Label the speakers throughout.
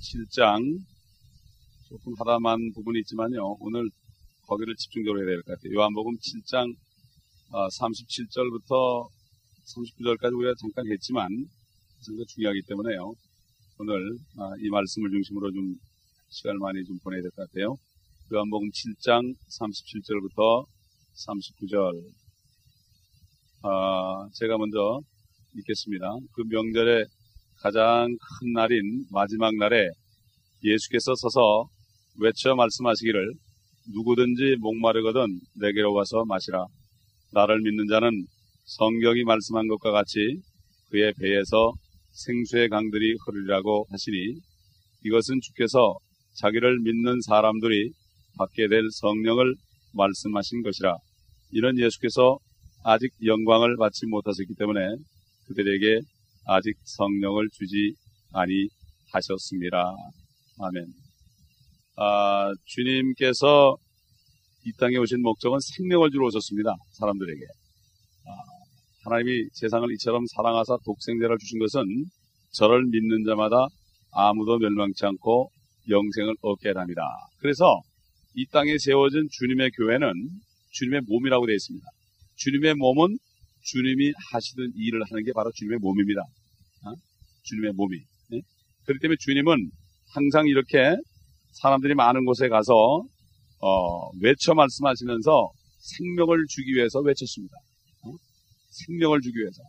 Speaker 1: 7장 조금 하다만 부분이 있지만요. 오늘 거기를 집중적으로 해야 될 것 같아요. 요한복음 7장 37절부터 39절까지 우리가 잠깐 했지만 상당히 중요하기 때문에요. 오늘 아, 이 말씀을 중심으로 좀 시간을 많이 좀 보내야 될 것 같아요. 요한복음 7장 37절부터 39절 아, 제가 먼저 읽겠습니다. 그 명절에 가장 큰 날인 마지막 날에 예수께서 서서 외쳐 말씀하시기를 누구든지 목마르거든 내게로 와서 마시라. 나를 믿는 자는 성경이 말씀한 것과 같이 그의 배에서 생수의 강들이 흐르리라고 하시니 이것은 주께서 자기를 믿는 사람들이 받게 될 성령을 말씀하신 것이라. 이는 예수께서 아직 영광을 받지 못하셨기 때문에 그들에게 아직 성령을 주지 아니하셨습니다. 아멘. 아, 주님께서 이 땅에 오신 목적은 생명을 주러 오셨습니다. 사람들에게. 아, 하나님이 세상을 이처럼 사랑하사 독생자를 주신 것은 저를 믿는 자마다 아무도 멸망치 않고 영생을 얻게 합니다. 그래서 이 땅에 세워진 주님의 교회는 주님의 몸이라고 되어 있습니다. 주님의 몸은 주님이 하시던 일을 하는 게 바로 주님의 몸입니다. 어? 주님의 몸이. 네? 그렇기 때문에 주님은 항상 이렇게 사람들이 많은 곳에 가서 어, 외쳐 말씀하시면서 생명을 주기 위해서 외쳤습니다. 어? 생명을 주기 위해서.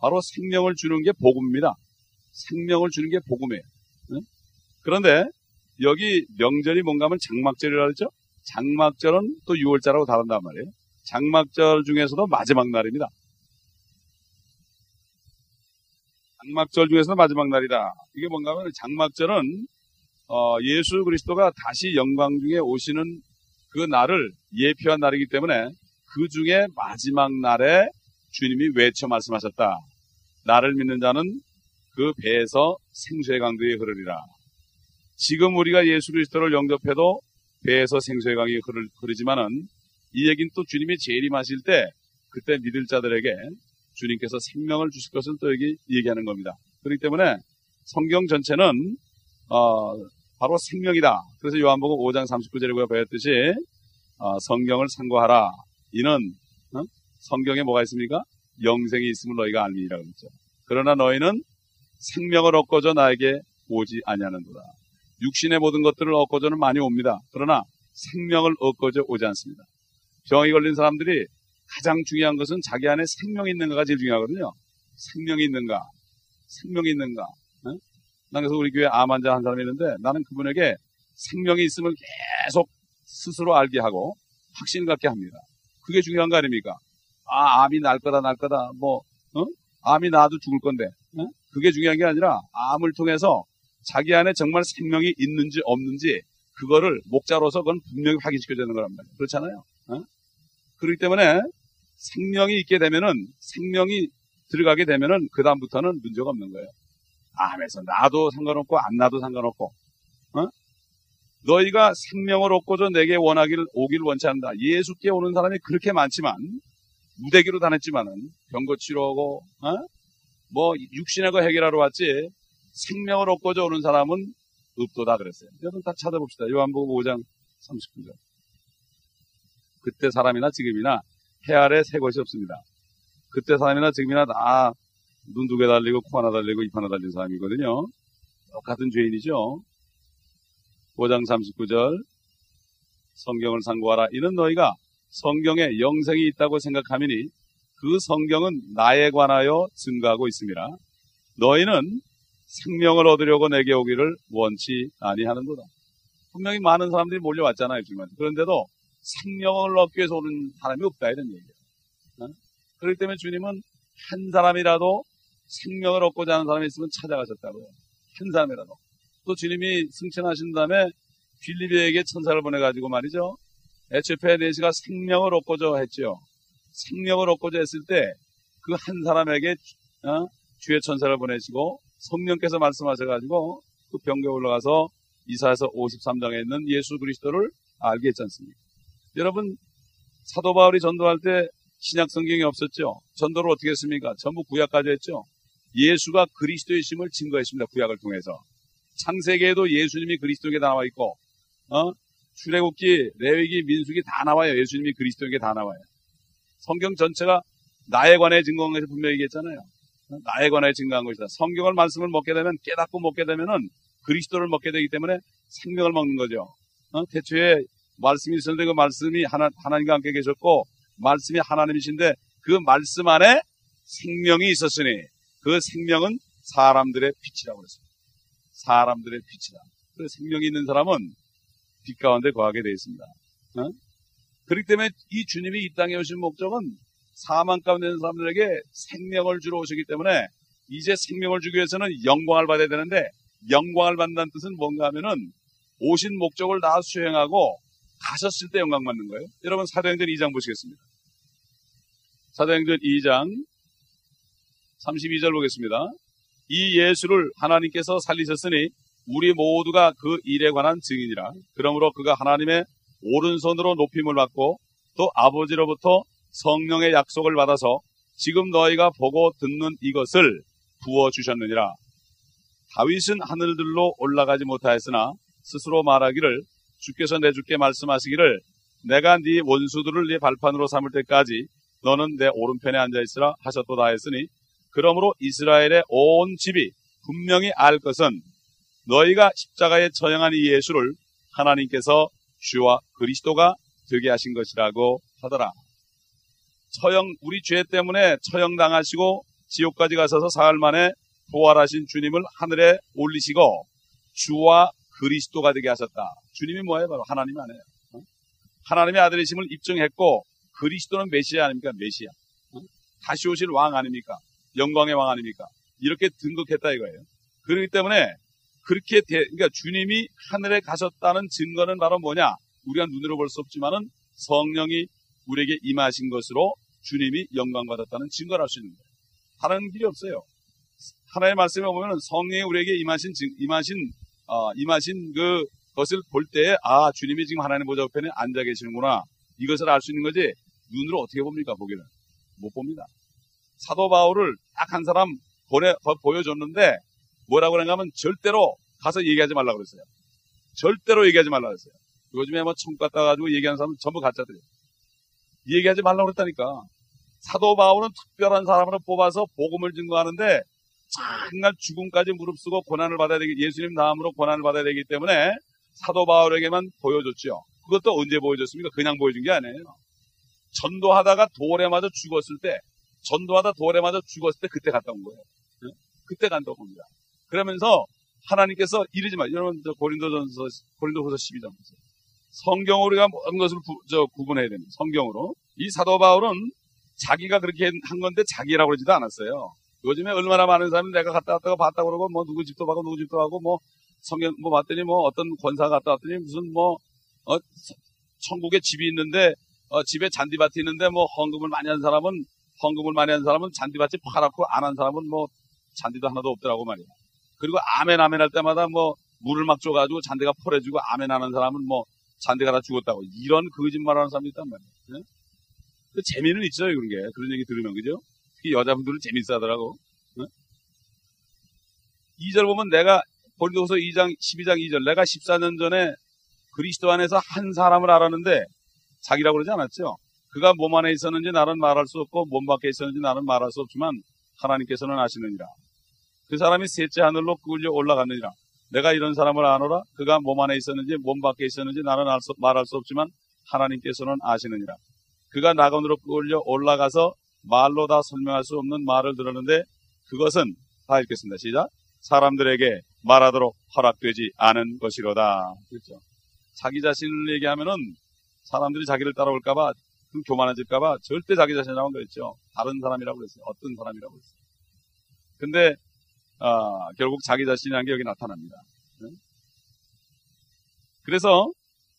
Speaker 1: 바로 생명을 주는 게 복음입니다. 생명을 주는 게 복음이에요. 어? 그런데 여기 명절이 뭔가 하면 장막절이라 그랬죠? 장막절은 또 6월자라고 다른단 말이에요. 장막절 중에서도 마지막 날입니다. 장막절 중에서도 마지막 날이다. 이게 뭔가 하면 장막절은 어, 예수 그리스도가 다시 영광 중에 오시는 그 날을 예표한 날이기 때문에 그 중에 마지막 날에 주님이 외쳐 말씀하셨다. 나를 믿는 자는 그 배에서 생수의 강들이 흐르리라. 지금 우리가 예수 그리스도를 영접해도 배에서 생수의 강이 흐르, 흐르지만은 이 얘기는 또 주님이 재림하실 때 그때 믿을 자들에게 주님께서 생명을 주실 것을 또 여기 얘기하는 겁니다. 그렇기 때문에 성경 전체는 어, 바로 생명이다. 그래서 요한복음 5장 39절에 우리가 배웠듯이 어, 성경을 상고하라. 이는 어? 성경에 뭐가 있습니까? 영생이 있음을 너희가 알미니라 그랬죠. 그러나 너희는 생명을 얻고자 나에게 오지 아니하는도다. 육신의 모든 것들을 얻고자는 많이 옵니다. 그러나 생명을 얻고자 오지 않습니다. 병이 걸린 사람들이 가장 중요한 것은 자기 안에 생명이 있는가가 제일 중요하거든요. 생명이 있는가, 생명이 있는가. 어? 난 그래서 우리 교회 암 환자 한 사람이 있는데 나는 그분에게 생명이 있음을 계속 스스로 알게 하고 확신 갖게 합니다. 그게 중요한 거 아닙니까? 아, 암이 날 거다, 날 거다, 뭐, 어? 암이 나도 죽을 건데, 어? 그게 중요한 게 아니라 암을 통해서 자기 안에 정말 생명이 있는지 없는지 그거를 목자로서 그건 분명히 확인시켜야 되는 거란 말이에요. 그렇잖아요. 어? 그렇기 때문에 생명이 있게 되면은 생명이 들어가게 되면은 그 다음부터는 문제가 없는 거예요. 암에서 나도 상관없고 안 나도 상관없고 어? 너희가 생명을 얻고자 내게 원하기를 오기를 원치 않는다. 예수께 오는 사람이 그렇게 많지만 무대기로 다녔지만은 병고 치료하고 어? 뭐 육신의 거 해결하러 왔지 생명을 얻고자 오는 사람은 없도다 그랬어요. 여러분 다 찾아봅시다. 요한복음 5장 39절. 그때 사람이나 지금이나 해 아래 새 것이 없습니다. 그때 사람이나 지금이나 다 눈 두 개 달리고 코 하나 달리고 입 하나 달린 사람이거든요. 똑같은 죄인이죠. 5장 39절 성경을 상고하라. 이는 너희가 성경에 영생이 있다고 생각하미니 그 성경은 나에 관하여 증가하고 있습니다. 너희는 생명을 얻으려고 내게 오기를 원치 아니하는도다. 분명히 많은 사람들이 몰려왔잖아요, 지금. 그런데도 생명을 얻기 위해서 오는 사람이 없다 이런 얘기예요. 어? 그렇기 때문에 주님은 한 사람이라도 생명을 얻고자 하는 사람이 있으면 찾아가셨다고요. 한 사람이라도. 또 주님이 승천하신 다음에 빌리비에게 천사를 보내가지고 말이죠. 에초페 네시가 생명을 얻고자 했죠. 생명을 얻고자 했을 때 그 한 사람에게 어? 주의 천사를 보내시고 성령께서 말씀하셔가지고 그 병교에 올라가서 이사에서 53장에 있는 예수 그리스도를 알게 했지 않습니까? 여러분 사도 바울이 전도할 때 신약 성경이 없었죠. 전도를 어떻게 했습니까? 전부 구약까지 했죠. 예수가 그리스도의 심을 증거했습니다. 구약을 통해서 창세기에도 예수님이 그리스도에게 다 나와 있고, 어? 출애굽기, 레위기, 민수기 다 나와요. 예수님이 그리스도에게 다 나와요. 성경 전체가 나에 관해 증거한 것을 분명히 얘기했잖아요. 어? 나에 관해 증거한 것이다. 성경을 말씀을 먹게 되면 깨닫고 먹게 되면은 그리스도를 먹게 되기 때문에 생명을 먹는 거죠. 어? 태초에 말씀이 있었는데 그 말씀이 하나, 하나님과 함께 계셨고 말씀이 하나님이신데 그 말씀 안에 생명이 있었으니 그 생명은 사람들의 빛이라고 그랬습니다. 사람들의 빛이다. 그 생명이 있는 사람은 빛 가운데 거하게 되어 있습니다. 어? 그렇기 때문에 이 주님이 이 땅에 오신 목적은 사망 가운데 있는 사람들에게 생명을 주러 오셨기 때문에 이제 생명을 주기 위해서는 영광을 받아야 되는데 영광을 받는다는 뜻은 뭔가 하면은 오신 목적을 다 수행하고 가셨을 때 영광 받는 거예요. 여러분 사도행전 2장 보시겠습니다. 사도행전 2장 32절 보겠습니다. 이 예수를 하나님께서 살리셨으니 우리 모두가 그 일에 관한 증인이라. 그러므로 그가 하나님의 오른손으로 높임을 받고 또 아버지로부터 성령의 약속을 받아서 지금 너희가 보고 듣는 이것을 부어 주셨느니라. 다윗은 하늘들로 올라가지 못하였으나 스스로 말하기를 주께서 내 주께 말씀하시기를 내가 네 원수들을 네 발판으로 삼을 때까지 너는 내 오른편에 앉아 있으라 하셨도다 했으니 그러므로 이스라엘의 온 집이 분명히 알 것은 너희가 십자가에 처형한 이 예수를 하나님께서 주와 그리스도가 되게 하신 것이라고 하더라. 처형 우리 죄 때문에 처형당하시고 지옥까지 가셔서 사흘 만에 부활하신 주님을 하늘에 올리시고 주와 그리스도가 되게 하셨다. 주님이 뭐예요? 바로 하나님 아니에요. 어? 하나님의 아들이심을 입증했고 그리스도는 메시아 아닙니까? 메시아. 어? 다시 오실 왕 아닙니까? 영광의 왕 아닙니까? 이렇게 등극했다 이거예요. 그렇기 때문에 그렇게 대, 그러니까 주님이 하늘에 가셨다는 증거는 바로 뭐냐? 우리가 눈으로 볼 수 없지만은 성령이 우리에게 임하신 것으로 주님이 영광 받았다는 증거를 할 수 있는 거예요. 다른 길이 없어요. 하나의 말씀에 보면 성령이 우리에게 임하신 임하신 어, 임하신 그 것을 볼 때에 아 주님이 지금 하나님 보좌 우편에 앉아 계시는구나 이것을 알 수 있는 거지 눈으로 어떻게 봅니까 보기는 못 봅니다. 사도 바울을 딱 한 사람 보내 보여줬는데 뭐라고 하면 절대로 가서 얘기하지 말라 그랬어요. 절대로 얘기하지 말라 그랬어요. 요즘에 뭐 천국 갔다 가지고 얘기하는 사람은 전부 가짜들이에요. 얘기하지 말라 그랬다니까. 사도 바울은 특별한 사람으로 뽑아서 복음을 증거하는데 정말 죽음까지 무릅쓰고 고난을 받아야 되기 예수님 다음으로 고난을 받아야 되기 때문에 사도 바울에게만 보여줬죠. 그것도 언제 보여줬습니까? 그냥 보여준 게 아니에요. 전도하다가 돌에 맞아 죽었을 때 전도하다 돌에 맞아 죽었을 때 그때 갔다 온 거예요. 그때 간다고 봅니다. 그러면서 하나님께서 이르지 마. 여러분 저 고린도전서 고린도후서 12장 보세요. 성경으로 우리가 모든 것을 구, 저, 구분해야 됩니다. 성경으로. 이 사도 바울은 자기가 그렇게 한 건데 자기라고 그러지도 않았어요. 요즘에 얼마나 많은 사람이 내가 갔다 왔다가 봤다 그러고 뭐 누구 집도 가고 누구 집도 가고 뭐 성경 뭐 봤더니 뭐 어떤 권사 갔다 왔더니 무슨 뭐 어, 천국에 집이 있는데 어, 집에 잔디밭이 있는데 뭐 헌금을 많이 한 사람은 헌금을 많이 한 사람은 잔디밭이 파랗고 안 한 사람은 뭐 잔디도 하나도 없더라고 말이야. 그리고 아멘 아멘 할 때마다 뭐 물을 막 줘가지고 잔디가 포래지고 아멘 하는 사람은 뭐 잔디가 다 죽었다고 이런 거짓말하는 사람이 있단 말이야. 네? 그 재미는 있어요 그런 게 그런 얘기 들으면 그죠? 특히 여자분들은 재밌어 하더라고. 네? 2절 보면 내가 고린도서 2장 12장 2절 내가 14년 전에 그리스도 안에서 한 사람을 알았는데 자기라고 그러지 않았죠. 그가 몸 안에 있었는지 나는 말할 수 없고 몸 밖에 있었는지 나는 말할 수 없지만 하나님께서는 아시느니라. 그 사람이 셋째 하늘로 끌려 올라갔느니라. 내가 이런 사람을 아노라. 그가 몸 안에 있었는지 몸 밖에 있었는지 나는 수, 말할 수 없지만 하나님께서는 아시느니라. 그가 낙원으로 끌려 올라가서 말로 다 설명할 수 없는 말을 들었는데 그것은 다 읽겠습니다. 시작. 사람들에게 말하도록 허락되지 않은 것이로다. 그렇죠. 자기 자신을 얘기하면은 사람들이 자기를 따라올까봐 교만해질까봐 절대 자기 자신이라고 그랬죠. 다른 사람이라고 그랬어요. 어떤 사람이라고 그랬어요. 근데 어, 결국 자기 자신이라는 게 여기 나타납니다. 네? 그래서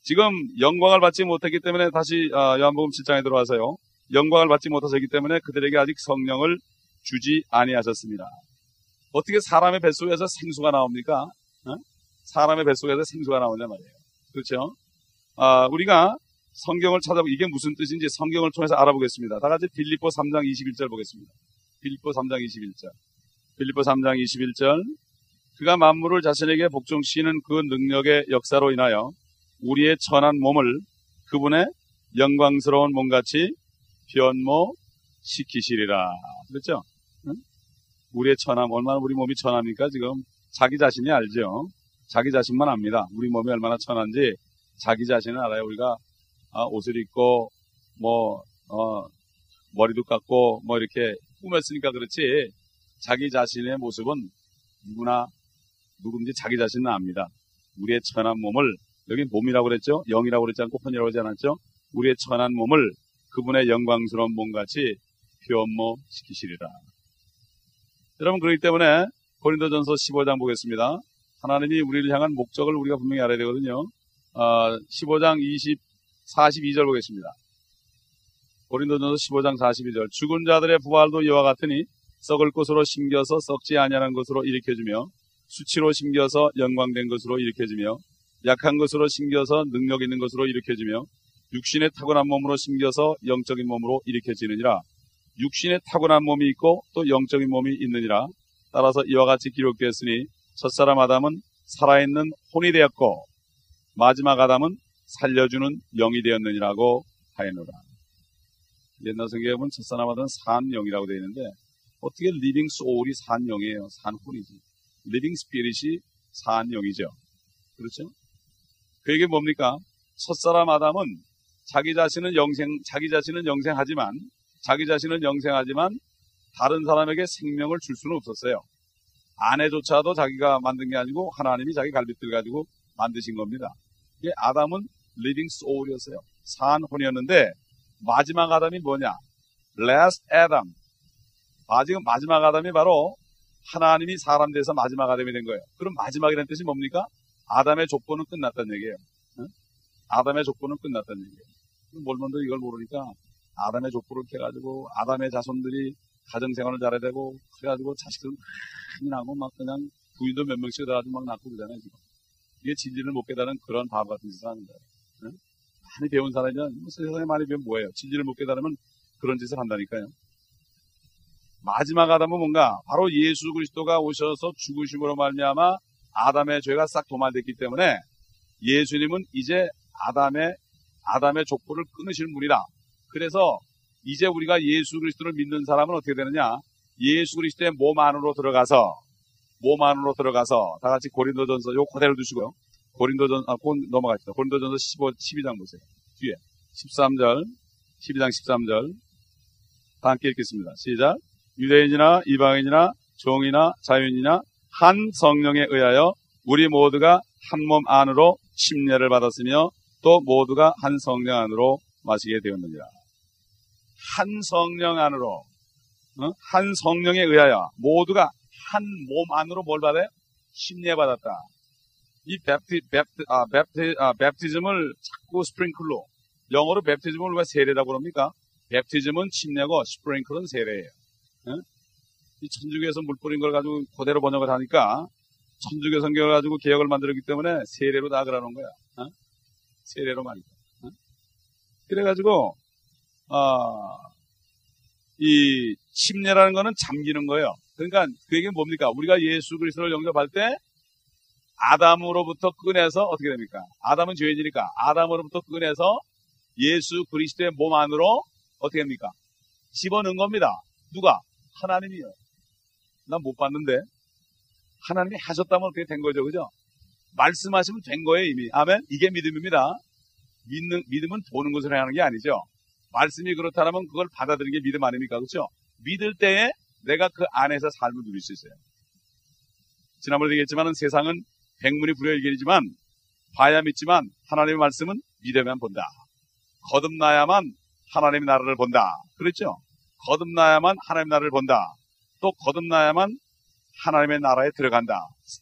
Speaker 1: 지금 영광을 받지 못했기 때문에 다시 어, 요한복음 7장에 들어와서요. 영광을 받지 못하셨기 때문에 그들에게 아직 성령을 주지 아니하셨습니다. 어떻게 사람의 뱃속에서 생수가 나옵니까? 어? 사람의 뱃속에서 생수가 나오냐 말이에요. 그렇죠? 아, 우리가 성경을 찾아보고 이게 무슨 뜻인지 성경을 통해서 알아보겠습니다. 다 같이 빌립보 3장 21절 보겠습니다. 빌립보 3장 21절. 빌립보 3장 21절. 그가 만물을 자신에게 복종시키는 그 능력의 역사로 인하여 우리의 천한 몸을 그분의 영광스러운 몸같이 변모시키시리라. 그렇죠? 응? 우리의 천함, 얼마나 우리 몸이 천합니까? 지금 자기 자신이 알죠? 자기 자신만 압니다. 우리 몸이 얼마나 천한지 자기 자신은 알아요. 우리가 아, 옷을 입고 뭐 어, 머리도 깎고 뭐 이렇게 꾸몄으니까 그렇지 자기 자신의 모습은 누구나 누군지 자기 자신은 압니다. 우리의 천한 몸을 여기 몸이라고 그랬죠? 영이라고 그랬지 않고 혼이라고 그러지 않았죠? 우리의 천한 몸을 그분의 영광스러운 몸같이 변모시키시리라. 여러분 그렇기 때문에 고린도전서 15장 보겠습니다. 하나님이 우리를 향한 목적을 우리가 분명히 알아야 되거든요. 어, 15장 20, 42절 보겠습니다. 고린도전서 15장 42절 죽은 자들의 부활도 이와 같으니 썩을 것으로 심겨서 썩지 아니하는 것으로 일으켜주며 수치로 심겨서 영광된 것으로 일으켜주며 약한 것으로 심겨서 능력 있는 것으로 일으켜주며 육신의 타고난 몸으로 심겨서 영적인 몸으로 일으켜지느니라 육신의 타고난 몸이 있고 또 영적인 몸이 있느니라 따라서 이와 같이 기록되었으니 첫사람 아담은 살아있는 혼이 되었고 마지막 아담은 살려주는 영이 되었느니라고 하였노라. 옛날 성경에 보면 첫사람 아담은 산 영이라고 되어 있는데 어떻게 living soul이 산 영이에요? 산 혼이지. living spirit이 산 영이죠. 그렇죠? 그게 뭡니까? 첫사람 아담은 자기 자신은 영생, 자기 자신은 영생하지만, 자기 자신은 영생하지만, 다른 사람에게 생명을 줄 수는 없었어요. 아내조차도 자기가 만든 게 아니고, 하나님이 자기 갈비뼈를 가지고 만드신 겁니다. 이게 아담은 living soul이었어요. 산 혼이었는데, 마지막 아담이 뭐냐? last Adam. 마지막, 마지막 아담이 바로 하나님이 사람 돼서 마지막 아담이 된 거예요. 그럼 마지막이라는 뜻이 뭡니까? 아담의 족보는 끝났다는 얘기예요. 응? 아담의 족보는 끝났다는 얘기예요. 몰몬도 이걸 모르니까 아담의 족보를 캐가지고 아담의 자손들이 가정생활을 잘해야 되고 그래가지고 자식들 많이 나고 막 그냥 부인도 몇 명씩 돼가지고 막 낳고 그러잖아요 지금. 이게 진리를 못 깨달은 그런 바보 같은 짓을 하는 거예요. 응? 많이 배운 사람이면 뭐 세상에 많이 배우면 뭐예요? 진리를 못 깨달으면 그런 짓을 한다니까요. 마지막 아담은 뭔가 바로 예수 그리스도가 오셔서 죽으심으로 말미암아 아담의 죄가 싹 도말됐기 때문에 예수님은 이제 아담의 아담의 족보를 끊으실 분이다. 그래서 이제 우리가 예수 그리스도를 믿는 사람은 어떻게 되느냐? 예수 그리스도의 몸 안으로 들어가서 몸 안으로 들어가서 다 같이 고린도전서 요 그대로 두시고요. 고린도전 아 넘어가시다. 고린도전서 15 12장 보세요. 뒤에 13절 12장 13절 다 함께 읽겠습니다. 시작. 유대인이나 이방인이나 종이나 자유인이나 한 성령에 의하여 우리 모두가 한 몸 안으로 침례를 받았으며 또 모두가 한 성령 안으로 마시게 되었느니라. 한 성령 안으로 어? 한 성령에 의하여 모두가 한 몸 안으로 뭘 받아요? 침례 받았다. 이 bapti, bapti, 아, bapti, 아, baptism을 자꾸 sprinkle로 영어로 baptism을 왜 세례라고 그럽니까? baptism은 침례고 sprinkle은 세례예요. 어? 이 천주교에서 물 뿌린 걸 가지고 그대로 번역을 하니까 천주교 성경을 가지고 개혁을 만들었기 때문에 세례로 다 그러는 거야. 어? 세례로 말이죠. 어? 그래가지고 어, 이 침례라는 거는 잠기는 거예요. 그러니까 그 얘기는 뭡니까? 우리가 예수 그리스도를 영접할 때 아담으로부터 꺼내서 어떻게 됩니까? 아담은 죄인이니까 아담으로부터 꺼내서 예수 그리스도의 몸 안으로 어떻게 됩니까? 집어넣은 겁니다. 누가? 하나님이요. 난 못 봤는데 하나님이 하셨다면 어떻게 된 거죠, 그죠? 말씀하시면 된 거예요 이미. 아멘. 이게 믿음입니다. 믿는 믿음은 보는 것을 하는 게 아니죠. 말씀이 그렇다면 그걸 받아들이는 게 믿음 아닙니까, 그렇죠? 믿을 때에 내가 그 안에서 삶을 누릴 수 있어요. 지난번에 얘기했지만 세상은 백문이 불여일견이지만 봐야 믿지만 하나님의 말씀은 믿으면 본다. 거듭나야만 하나님의 나라를 본다. 그렇죠? 거듭나야만 하나님의 나라를 본다. 또 거듭나야만 하나님의 나라에 들어간다.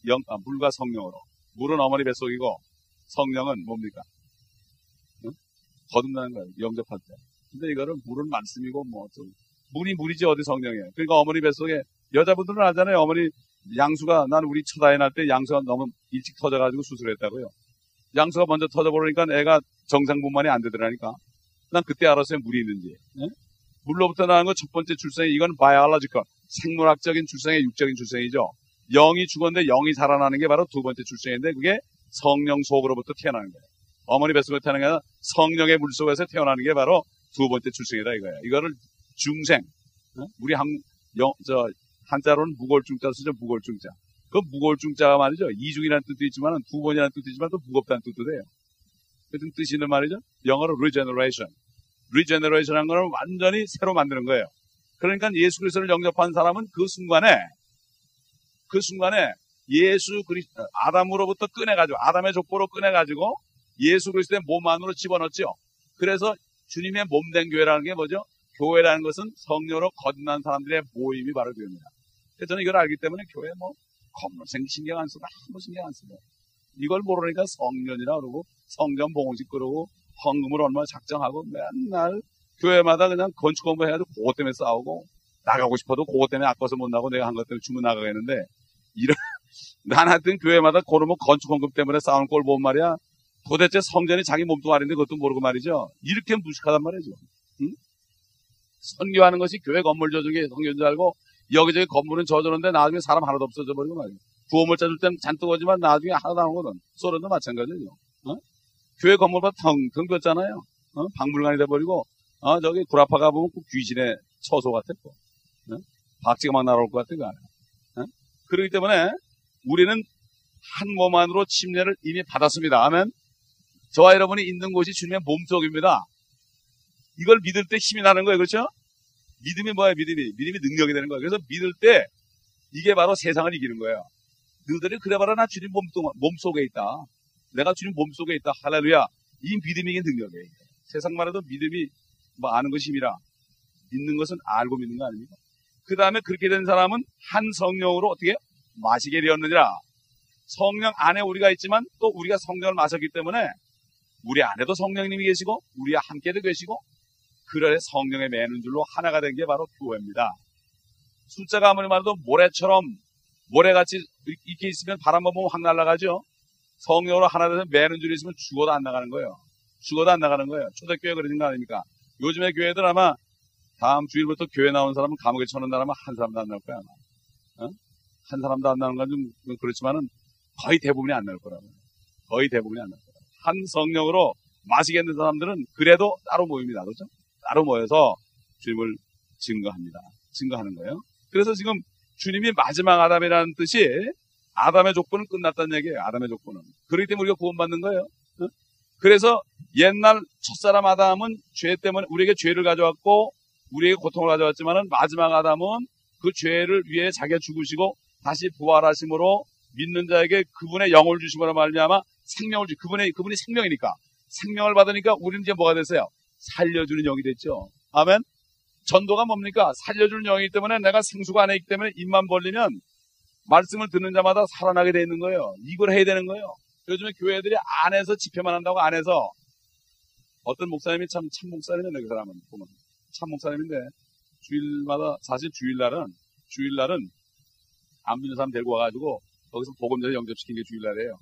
Speaker 1: 영, 아, 물과 성령으로. 물은 어머니 뱃속이고 성령은 뭡니까? 응? 거듭나는 거예요. 영접할 때. 근데 이거는 물은 말씀이고 뭐 좀. 물이 물이지 어디 성령이에요. 그러니까 어머니 뱃속에 여자분들은 알잖아요. 어머니 양수가 난 우리 첫아이 날때 양수가 너무 일찍 터져가지고 수술했다고요. 양수가 먼저 터져버리니까 애가 정상 분만이 안 되더라니까. 난 그때 알았어요. 물이 있는지. 네? 물로부터 나는 건 첫 번째 출생이 이건 biological 생물학적인 출생의 육적인 출생이죠. 영이 죽었는데 영이 살아나는 게 바로 두 번째 출생인데 그게 성령 속으로부터 태어나는 거예요. 어머니 뱃속에 태어나는 게 아니라 성령의 물 속에서 태어나는 게 바로 두 번째 출생이다 이거예요. 이거를 중생, 어? 우리 한, 영, 저, 한자로는 무거울 중자 쓰죠, 무거울 중자. 그 무거울 중자가 말이죠. 이중이라는 뜻도 있지만 두 번이라는 뜻도 있지만 또 무겁다는 뜻도 돼요. 그런 뜻이 있는 말이죠. 영어로 regeneration. regeneration 한 거는 완전히 새로 만드는 거예요. 그러니까 예수 그리스도를 영접한 사람은 그 순간에 그 순간에 예수 그리스도 아담으로부터 꺼내가지고 아담의 족보로 꺼내가지고 예수 그리스도의 몸 안으로 집어넣죠. 그래서 주님의 몸 된 교회라는 게 뭐죠? 교회라는 것은 성령으로 거듭난 사람들의 모임이 바로 교회입니다. 그래서 저는 이걸 알기 때문에 교회 뭐 건물생 신경 안 쓰고 아무 신경 안 쓰고 이걸 모르니까 성년이라 그러고 성전 봉헌식 그러고 헌금을 얼마 작정하고 맨날 교회마다 그냥 건축 공부해가지고 그것 때문에 싸우고 나가고 싶어도 그것 때문에 아까워서 못 나고 내가 한 것 때문에 주문 나가겠는데 이런 난 하여튼 교회마다 그러면 건축 공급 때문에 싸우는 꼴 보면 말이야 도대체 성전이 자기 몸뚱아리인데 그것도 모르고 말이죠 이렇게 무식하단 말이죠 응? 선교하는 것이 교회 건물 조정이 성교인 줄 알고 여기저기 건물은 저저는데 나중에 사람 하나도 없어져 버리고 말이야 구호물 짜줄 땐 잔뜩 오지만 나중에 하나도 안 오거든 소련도 마찬가지죠 어? 교회 건물보다 텅텅 비었잖아요 어? 박물관이 돼버리고 어, 저기 구라파 가 보면 꼭 귀신의 처소. 또. 어? 박쥐가 막 날아올 것 같아, 그. 어? 그렇기 때문에 우리는 한 몸 안으로 침례를 이미 받았습니다. 아멘. 저와 여러분이 있는 곳이 주님의 몸속입니다. 이걸 믿을 때 힘이 나는 거예요. 그렇죠? 믿음이 뭐야, 믿음이? 믿음이 능력이 되는 거예요. 그래서 믿을 때 이게 바로 세상을 이기는 거예요. 너희들이 그래 봐라, 나 주님 몸, 몸속에 있다. 내가 주님 몸속에 있다. 할렐루야. 이 믿음이 능력이에요. 세상만 해도 믿음이 뭐 아는 것이 힘이라 믿는 것은 알고 믿는 거 아닙니까? 그 다음에 그렇게 된 사람은 한 성령으로 어떻게 마시게 되었느니라. 성령 안에 우리가 있지만 또 우리가 성령을 마셨기 때문에 우리 안에도 성령님이 계시고 우리와 함께도 계시고 그래 성령의 매는 줄로 하나가 된 게 바로 교회입니다. 숫자가 아무리 말해도 모래처럼 모래같이 이렇게 있으면 바람 보면 확 날아가죠. 성령으로 하나 돼서 매는 줄이 있으면 죽어도 안 나가는 거예요. 죽어도 안 나가는 거예요. 초대교회 그러는 거 아닙니까? 요즘에 교회들 아마 다음 주일부터 교회 나온 사람은 감옥에 쳐넣는다면 한 사람도 안 나올 거야, 아마. 어? 한 사람도 안 나오는 건 좀 그렇지만은 거의 대부분이 안 나올 거라고. 거의 대부분이 안 나올 거 한 성령으로 마시겠는 사람들은 그래도 따로 모입니다. 그렇죠? 따로 모여서 주님을 증거합니다. 증거하는 거예요. 그래서 지금 주님이 마지막 아담이라는 뜻이 아담의 조건은 끝났다는 얘기예요. 아담의 조건은. 그렇기 때문에 우리가 구원받는 거예요. 어? 그래서 옛날 첫사람 아담은 죄 때문에 우리에게 죄를 가져왔고 우리에게 고통을 가져왔지만은 마지막 아담은 그 죄를 위해 자기가 죽으시고 다시 부활하심으로 믿는 자에게 그분의 영을 주심으로 말미암아 생명을 주 그분의 그분이 생명이니까 생명을 받으니까 우리는 이제 뭐가 됐어요? 살려주는 영이 됐죠. 아멘. 전도가 뭡니까? 살려주는 영이기 때문에 내가 생수가 안에 있기 때문에 입만 벌리면 말씀을 듣는 자마다 살아나게 돼 있는 거예요. 이걸 해야 되는 거예요. 요즘에 교회들이 안에서 집회만 한다고 안에서 어떤 목사님이 참, 참 목사님이네, 그 사람은. 보면. 참 목사님인데, 주일마다, 사실 주일날은, 주일날은 안 믿는 사람 데리고 와가지고, 거기서 복음자를 영접시킨 게 주일날이에요.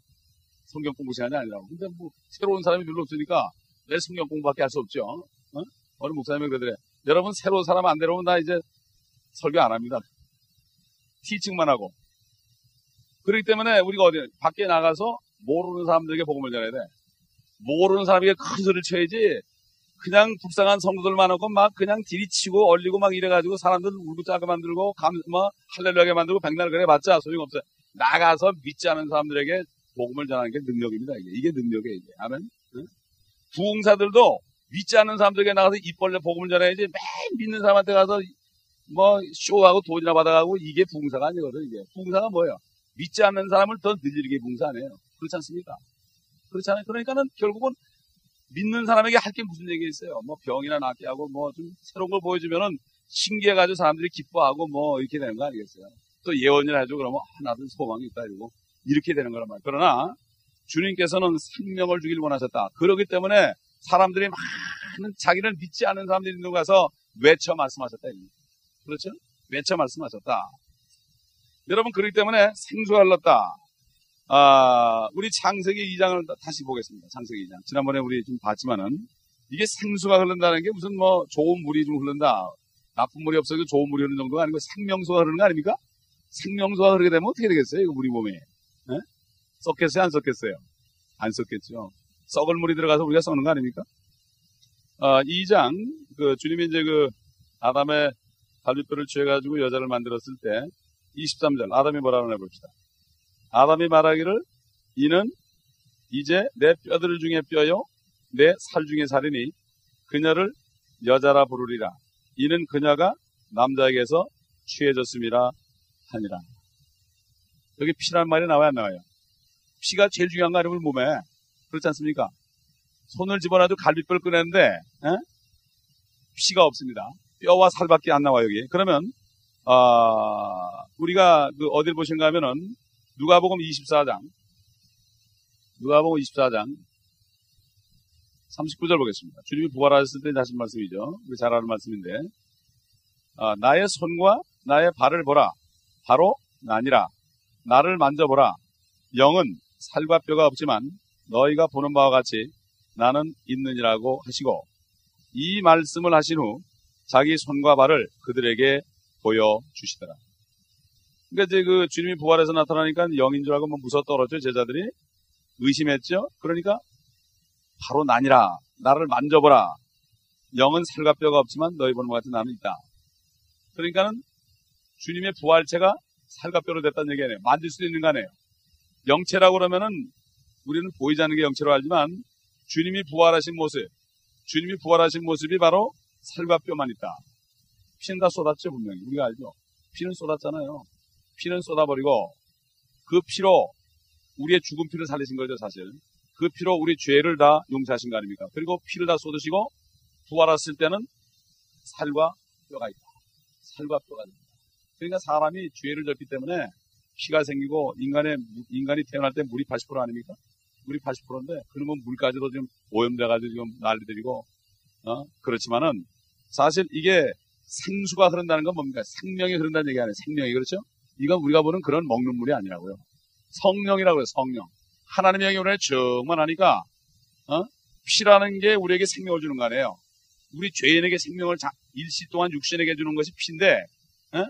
Speaker 1: 성경 공부 시간이 아니라고. 근데 뭐, 새로운 사람이 별로 없으니까, 내 성경 공부밖에 할 수 없죠. 어? 어느 목사님이 그러더래. 여러분, 새로운 사람 안 데려오면 나 이제 설교 안 합니다. 티칭만 하고. 그렇기 때문에 우리가 어디, 밖에 나가서 모르는 사람들에게 복음을 전해야 돼. 모르는 사람에게 큰 소리를 쳐야지 그냥 불쌍한 성도들만 하고 막 그냥 디리치고 얼리고 막 이래가지고 사람들 울고 짜게 만들고 감, 뭐 할렐루야게 만들고 백날 그래 봤자 소용없어요. 나가서 믿지 않은 사람들에게 복음을 전하는 게 능력입니다. 이게, 이게 능력이에요. 이게. 아멘. 응? 부흥사들도 믿지 않는 사람들에게 나가서 입벌레 복음을 전해야지 맨 믿는 사람한테 가서 뭐 쇼하고 돈이나 받아가고 이게 부흥사가 아니거든. 이게 부흥사가 뭐예요? 믿지 않는 사람을 더 늘리게 아니에요. 그렇지 않습니까? 그렇잖아요. 그러니까는 결국은 믿는 사람에게 할 게 무슨 얘기 있어요. 뭐 병이나 낫게 하고 뭐 좀 새로운 걸 보여주면은 신기해가지고 사람들이 기뻐하고 뭐 이렇게 되는 거 아니겠어요. 또 예언을 해줘 그러면 아, 나도 소망이 있다 이러고 이렇게 되는 거란 말이에요. 그러나 주님께서는 생명을 주길 원하셨다. 그렇기 때문에 사람들이 많은 자기를 믿지 않는 사람들이 있는 가서 외쳐 말씀하셨다. 그렇죠? 외쳐 말씀하셨다. 여러분 그렇기 때문에 생수가 흘렀다. 아, 우리 창세기 2장을 다시 보겠습니다. 창세기 2장. 지난번에 우리 좀 봤지만은 이게 생수가 흐른다는 게 무슨 뭐 좋은 물이 좀 흐른다. 나쁜 물이 없어도 좋은 물이 흐르는 정도가 아니고 생명수가 흐르는 거 아닙니까? 생명수가 그렇게 되면 어떻게 되겠어요? 이거 우리 몸에. 에? 썩겠어요? 안 썩겠어요? 안 썩겠죠. 썩을 물이 들어가서 우리가 썩는 거 아닙니까? 어, 2장, 그, 주님이 이제 그, 아담의 갈비뼈를 취해가지고 여자를 만들었을 때, 23절, 아담이 뭐라고 해봅시다. 아담이 말하기를, 이는 이제 내 뼈들 중에 뼈요, 내 살 중에 살이니, 그녀를 여자라 부르리라. 이는 그녀가 남자에게서 취해졌음이라 하니라. 여기 피란 말이 나와야 안 나와요? 피가 제일 중요한 거 아니면 몸에. 그렇지 않습니까? 손을 집어넣어도 갈비뼈를 꺼내는데, 에? 피가 없습니다. 뼈와 살밖에 안 나와요, 여기. 그러면, 아, 우리가 그 어딜 보신가 하면은, 누가복음 24장, 누가복음 24장, 39절 보겠습니다. 주님이 부활하셨을 때 하신 말씀이죠. 우리 잘 아는 말씀인데, 아, 나의 손과 나의 발을 보라. 바로 나니라. 나를 만져보라. 영은 살과 뼈가 없지만 너희가 보는 바와 같이 나는 있느니라고 하시고 이 말씀을 하신 후 자기 손과 발을 그들에게 보여주시더라. 그러니까 이제 그 주님이 부활해서 나타나니까 영인 줄 알고 뭐 무서 떨었죠 제자들이 의심했죠. 그러니까 바로 나니라 나를 만져보라. 영은 살과 뼈가 없지만 너희 보는 것 같은 나는 있다. 그러니까는 주님의 부활체가 살과 뼈로 됐다는 얘기 아니에요. 만질 수도 있는 거 아니에요. 영체라고 그러면은 우리는 보이지 않는 게 영체로 알지만 주님이 부활하신 모습, 주님이 부활하신 모습이 바로 살과 뼈만 있다. 피는 다 쏟았죠, 분명히. 우리가 알죠? 피는 쏟았잖아요. 피는 쏟아버리고 그 피로 우리의 죽은 피를 살리신 거죠, 사실. 그 피로 우리 죄를 다 용서하신 거 아닙니까? 그리고 피를 다 쏟으시고 부활했을 때는 살과 뼈가 있다. 살과 뼈가 있다. 그러니까 사람이 죄를 졌기 때문에 피가 생기고 인간의 인간이 태어날 때 물이 80% 아닙니까? 물이 80%인데 그러면 물까지도 지금 오염돼가지고 지금 난리들이고 어? 그렇지만은 사실 이게 생수가 흐른다는 건 뭡니까? 생명이 흐른다는 얘기 아니에요. 생명이 그렇죠? 이건 우리가 보는 그런 먹는 물이 아니라고요. 성령이라고 해요. 성령. 하나님의 우리를 충만하니까 어? 피라는 게 우리에게 생명을 주는 거 아니에요. 우리 죄인에게 생명을 자, 일시 동안 육신에게 주는 것이 피인데 어?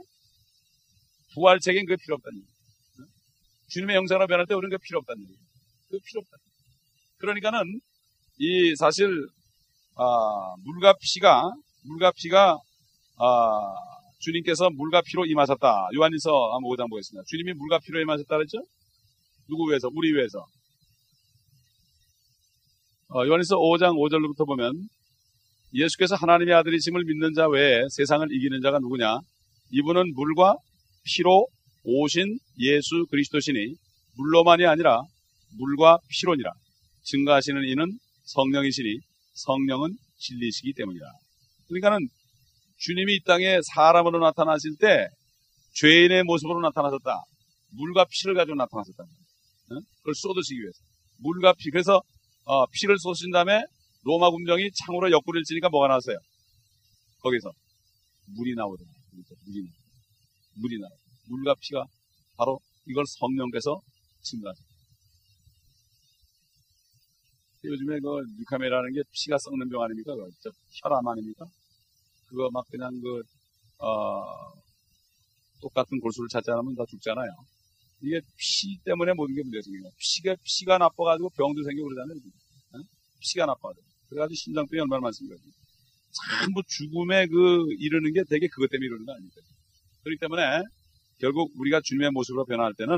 Speaker 1: 부활체계는 그게 필요 없다는 얘기예요. 어? 주님의 영상으로 변할 때 우리는 그게 필요 없다는 얘기예요. 그게 필요 없다. 그러니까는 이 사실 아, 물과 피가 물과 피가 아, 주님께서 물과 피로 임하셨다. 요한일서 한번 5장 보겠습니다. 주님이 물과 피로 임하셨다 그랬죠? 누구 위해서? 우리 위해서. 어, 요한일서 5장 5절부터 보면 예수께서 하나님의 아들이심을 믿는 자 외에 세상을 이기는 자가 누구냐? 이분은 물과 피로 오신 예수 그리스도시니 물로만이 아니라 물과 피로니라. 증가하시는 이는 성령이시니 성령은 진리시기 때문이라. 그러니까는 주님이 이 땅에 사람으로 나타나실 때 죄인의 모습으로 나타나셨다. 물과 피를 가지고 나타나셨다. 그걸 쏟으시기 위해서. 물과 피. 그래서 어, 피를 쏟으신 다음에 로마 군정이 창으로 옆구리를 찌니까 뭐가 나왔어요? 거기서 물이 나오더라. 물이 나. 물이 나. 물과 피가 바로 이걸 성령께서 증가하셨다. 요즘에 그 뉴카메라는 게 피가 썩는 병 아닙니까? 저 혈암 아닙니까? 그거 막 그냥 그, 어, 똑같은 골수를 찾지 않으면 다 죽잖아요. 이게 피 때문에 모든 게 문제가 생겨요. 피가, 피가 나빠가지고 병도 생기고 그러잖아요. 어? 피가 나빠가지고. 그래가지고 심장병이 얼마나 많습니까? 전부 죽음에 그 이르는 게 되게 그것 때문에 이르는 거 아닙니까? 그렇기 때문에 결국 우리가 주님의 모습으로 변할 때는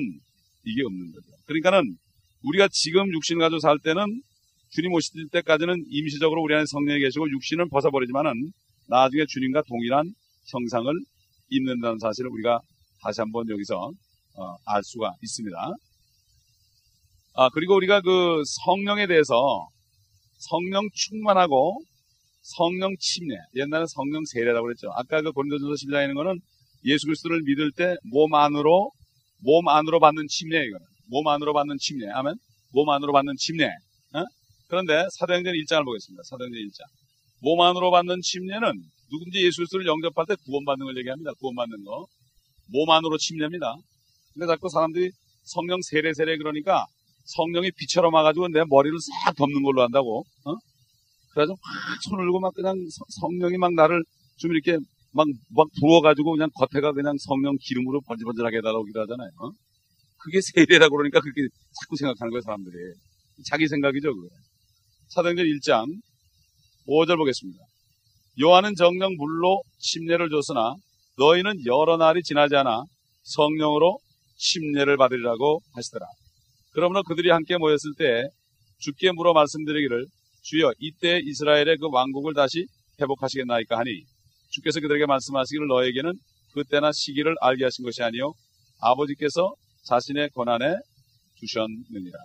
Speaker 1: 이게 없는 거죠. 그러니까는 우리가 지금 육신을 가지고 살 때는 주님 오실 때까지는 임시적으로 우리 안에 성령이 계시고 육신은 벗어버리지만은 나중에 주님과 동일한 형상을 입는다는 사실을 우리가 다시 한번 여기서 어, 알 수가 있습니다. 아, 그리고 우리가 그 성령에 대해서 성령 충만하고 성령 침례, 옛날에 성령 세례라고 그랬죠. 아까 그 고린도전서 10장에 있는 거는 예수 그리스도를 믿을 때 몸 안으로 몸 안으로 받는 침례 이거는 몸 안으로 받는 침례. 아멘. 몸 안으로 받는 침례. 어? 그런데 사도행전 1장을 보겠습니다. 사도행전 1장. 몸 안으로 받는 침례는 누군지 예수 그리스도를 영접할 때 구원받는 걸 얘기합니다. 구원받는 거. 몸 안으로 침례입니다. 근데 자꾸 사람들이 성령 세례 세례 그러니까 성령이 비처럼 와가지고 내 머리를 싹 덮는 걸로 한다고. 어? 그래가지고 확 손을 들고 막 그냥 성령이 막 나를 좀 이렇게 막, 막 부어가지고 그냥 겉에가 그냥 성령 기름으로 번질번질하게 해달라고 기도 하잖아요. 어? 그게 세례라고 그러니까 그렇게 자꾸 생각하는 거예요, 사람들이. 자기 생각이죠, 그게. 사도행전 1장 5절 보겠습니다. 요한은 정령 물로 침례를 줬으나 너희는 여러 날이 지나지 않아 성령으로 침례를 받으리라고 하시더라. 그러므로 그들이 함께 모였을 때 주께 물어 말씀드리기를 주여 이때 이스라엘의 그 왕국을 다시 회복하시겠나이까 하니 주께서 그들에게 말씀하시기를 너에게는 그때나 시기를 알게 하신 것이 아니요 아버지께서 자신의 권한에 두셨느니라.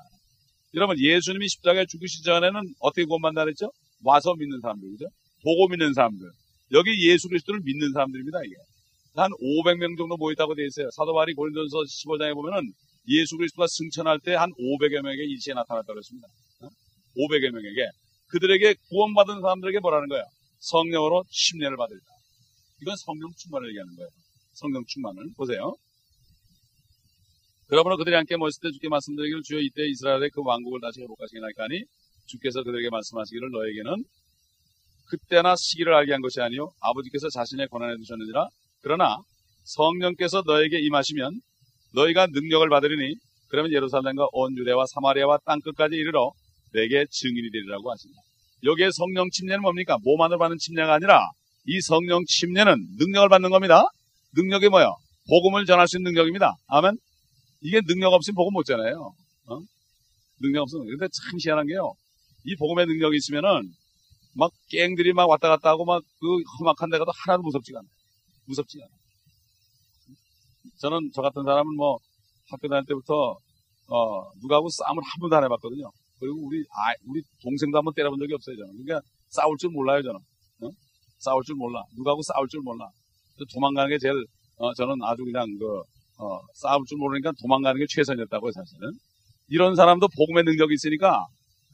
Speaker 1: 여러분 예수님이 십자가에 죽으시 전에는 어떻게 구원받나 그랬죠? 와서 믿는 사람들 그죠? 보고 믿는 사람들. 여기 예수 그리스도를 믿는 사람들입니다 이게. 한 500명 정도 모였다고 되어 있어요. 사도 바리 고린도전서 15장에 보면은 예수 그리스도가 승천할 때 한 500여 명에게 일시에 나타났다고 했습니다. 500여 명에게 그들에게 구원받은 사람들에게 뭐라는 거예요? 성령으로 침례를 받으리다. 이건 성령 충만을 얘기하는 거예요. 성령 충만을 보세요. 그러므로 그들이 함께 모였을 때 주께 말씀드리기를 주여 이때 이스라엘의 그 왕국을 다시 회복하시게나이까 하니 주께서 그들에게 말씀하시기를 너에게는 그때나 시기를 알게 한 것이 아니요 아버지께서 자신의 권한에 두셨느니라 그러나 성령께서 너에게 임하시면 너희가 능력을 받으리니 그러면 예루살렘과 온 유대와 사마리아와 땅 끝까지 이르러 내게 증인이 되리라고 하신다. 여기에 성령 침례는 뭡니까? 몸만으로 받는 침례가 아니라 이 성령 침례는 능력을 받는 겁니다. 능력이 뭐요? 복음을 전할 수 있는 능력입니다. 아멘. 이게 능력 없으면 복음 못 전해요. 어? 능력 없으면. 근데 참 희한한 게요. 이 복음의 능력이 있으면은 막 갱들이 막 왔다 갔다 하고 막 그 험악한 데 가도 하나도 무섭지가 않아요. 무섭지가 않아요. 저는 저 같은 사람은 뭐 학교 다닐 때부터 어 누가하고 싸움을 한 번도 안 해봤거든요. 그리고 우리 아 우리 동생도 한 번 때려본 적이 없어요 저는. 그러니까 싸울 줄 몰라요 저는. 어? 싸울 줄 몰라. 누가하고 싸울 줄 몰라. 도망가는 게 제일 어, 저는 아주 그냥 그 어, 싸울 줄 모르니까 도망가는 게 최선이었다고요 사실은. 이런 사람도 복음의 능력이 있으니까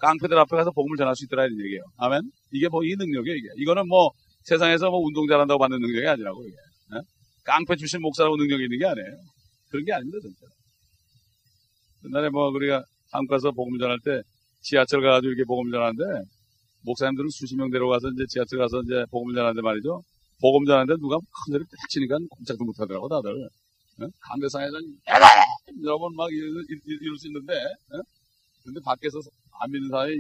Speaker 1: 깡패들 앞에 가서 복음을 전할 수 있더라 이런 얘기예요. 아멘. 이게 뭐 이 능력이에요 이게. 이거는 뭐 세상에서 뭐 운동 잘한다고 받는 능력이 아니라고 이게. 예? 깡패 출신 목사라고 능력이 있는 게 아니에요. 그런 게 아닙니다 진짜. 옛날에 뭐 우리가 한국 가서 복음 전할 때 지하철 가가지고 이렇게 복음 전하는데 목사님들은 수십 명 데려가서 이제 지하철 가서 이제 복음 전하는데 말이죠. 복음 전하는데 누가 큰 소리 딱 치니까 꼼짝도 못 하더라고 다들. 강대상에서는 여러분 막 이럴, 이럴 수 있는데 어? 근데 밖에서 안 믿는 사람이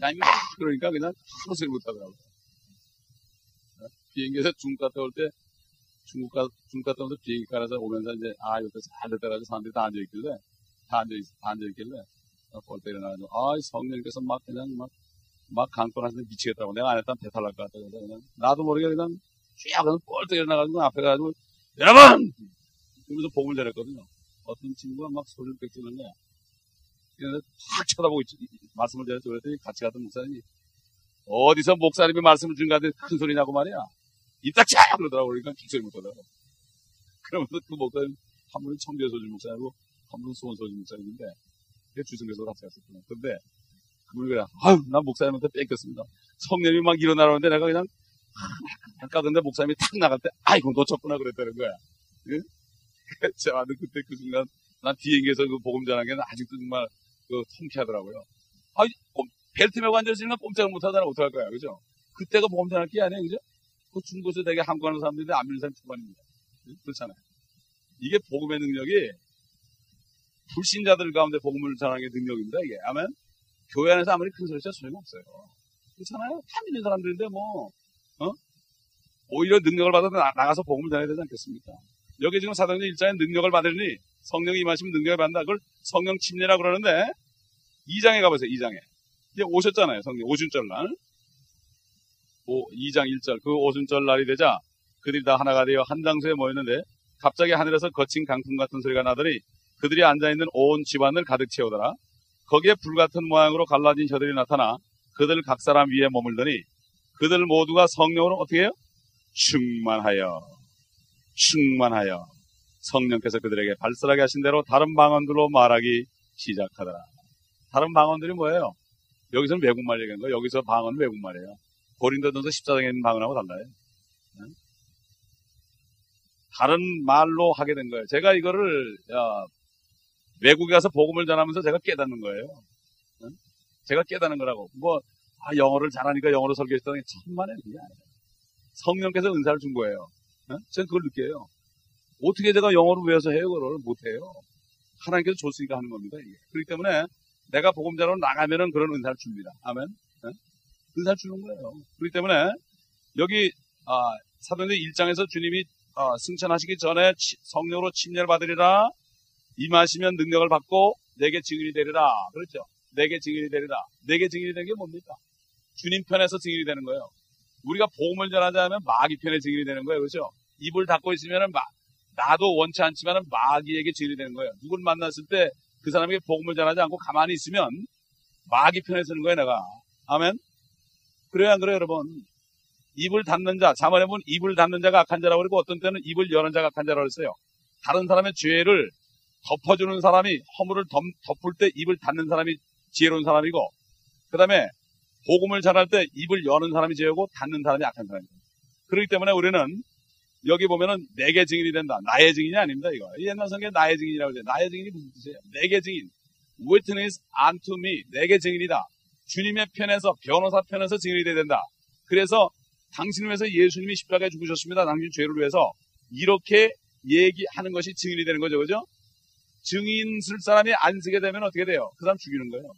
Speaker 1: 야 이거 그러니까 그냥 아무 소리 못 하더라고. 어? 비행기에서 중국 갔다 올 때 중국 가 중국 갔다 오면서 비행기 깔아서 오면서 이제 아 이때 잘 됐다 가지고 사람들이 다 앉아 있길래 다 앉아 있, 다 앉아 있길래 꼴때 일어나가지고 아 성령께서 막 그냥 막 막 강권하시는데 미치겠다고 내가 안 했다면 배탈 날 것 같다 그래서 그냥 나도 모르게 그냥 쫙 꼴때 일어나가지고 앞에 가지고 여러분 그러면서 복음을 전했거든요. 어떤 친구가 막 소리를 빽지는 거야. 그래서 탁 쳐다보고 있지. 말씀을 전해서 그랬더니 같이 갔던 목사님이 어디서 목사님이 말씀을 준 가운데 큰 소리냐고 말이야. 이따 쫙 그러더라고. 그러니까 기소리 못 하더라고. 그러면서 그 목사님 한 분은 청주에서준 목사님이고 한 분은 수원소준 목사님인데 주승에서 같이 갔었구나. 근데 그래. 아유, 난 목사님한테 뺏겼습니다. 성령이 막 일어나는데 내가 그냥 아까 근데 목사님이 탁 나갈 때 아이고 놓쳤구나 그랬다는 거야. 응? 저는 그때 그 순간 난 비행기에서 그 복음 게 아직도 정말 그 통쾌하더라고요. 아, 벨트 메고 앉아있으니까 꼼짝을 못하잖아. 어떡할 거야. 그죠? 그때가 복음 전할 게 아니에요. 그죠? 그 중국에서 되게 한국하는 사람들인데 안 믿는 사람 초반입니다. 그렇잖아요. 이게 복음의 능력이 불신자들 가운데 복음을 전하는 게 능력입니다. 이게. 아멘. 교회 안에서 아무리 큰 소리 쳐 소용없어요. 그렇잖아요. 다 믿는 사람들인데 뭐, 어? 오히려 능력을 받아 나가서 복음을 전해야 되지 않겠습니까? 여기 지금 사도행전 1장에 능력을 받으니 성령이 임하시면 능력을 받는다. 그걸 성령 침례라고 그러는데 2장에 가보세요. 2장에. 이제 오셨잖아요. 성령 오순절 날. 오, 2장 1절 그 오순절 날이 되자 그들이 다 하나가 되어 한 장소에 모였는데 갑자기 하늘에서 거친 강풍 같은 소리가 나더니 그들이 앉아있는 온 집안을 가득 채우더라. 거기에 불같은 모양으로 갈라진 혀들이 나타나 그들 각 사람 위에 머물더니 그들 모두가 성령으로 어떻게 해요? 충만하여 충만하여 성령께서 그들에게 발설하게 하신 대로 다른 방언들로 말하기 시작하더라. 다른 방언들이 뭐예요? 여기서는 외국말 얘기하는 거예요. 여기서 방언은 외국말이에요. 고린도전서 14장에 있는 방언하고 달라요. 다른 말로 하게 된 거예요. 제가 이거를 야, 외국에 가서 복음을 전하면서 제가 깨닫는 거예요. 제가 깨닫는 거라고. 뭐 아, 영어를 잘하니까 영어로 설교했다는 게 천만에 그게 아니에요. 성령께서 은사를 준 거예요. 어? 저는 그걸 느껴요. 어떻게 제가 영어를 외워서 해요? 그걸 못해요. 하나님께서 줬으니까 하는 겁니다. 이게. 그렇기 때문에 내가 복음자로 나가면은 그런 은사를 줍니다. 아멘. 어? 은사를 주는 거예요. 그렇기 때문에 여기 아, 사도행전 1장에서 주님이 아, 승천하시기 전에 치- 성령으로 침례를 받으리라 임하시면 능력을 받고 내게 증인이 되리라. 그렇죠. 내게 증인이 되리라. 내게 증인이 되는 게 뭡니까? 주님 편에서 증인이 되는 거예요. 우리가 복음을 전하자면 마귀 편에 증인이 되는 거예요. 그렇죠? 입을 닫고 있으면은 마- 나도 원치 않지만은 마귀에게 증인이 되는 거예요. 누굴 만났을 때 그 사람에게 복음을 전하지 않고 가만히 있으면 마귀 편에 서는 거예요, 내가. 아멘. 그래야 안 그래요, 여러분? 입을 닫는 자, 자만해 보면 입을 닫는 자가 악한 자라고 그러고 어떤 때는 입을 여는 자가 악한 자라고 그랬어요. 다른 사람의 죄를 덮어주는 사람이 허물을 덮, 덮을 때 입을 닫는 사람이 지혜로운 사람이고 그 다음에 복음을 전할 때 입을 여는 사람이 죄고 닫는 사람이 악한 사람이에요. 그렇기 때문에 우리는 여기 보면은 내게 증인이 된다. 나의 증인이 아닙니다. 이거 옛날 성경에 나의 증인이라고 해요. 나의 증인이 무슨 뜻이에요? 내게 증인. Witness unto me. 내게 증인이다. 주님의 편에서 변호사 편에서 증인이 돼야 된다. 그래서 당신을 위해서 예수님이 십자가에 죽으셨습니다. 당신 죄를 위해서 이렇게 얘기하는 것이 증인이 되는 거죠, 그죠? 증인 쓸 사람이 안 쓰게 되면 어떻게 돼요? 그 사람 죽이는 거예요.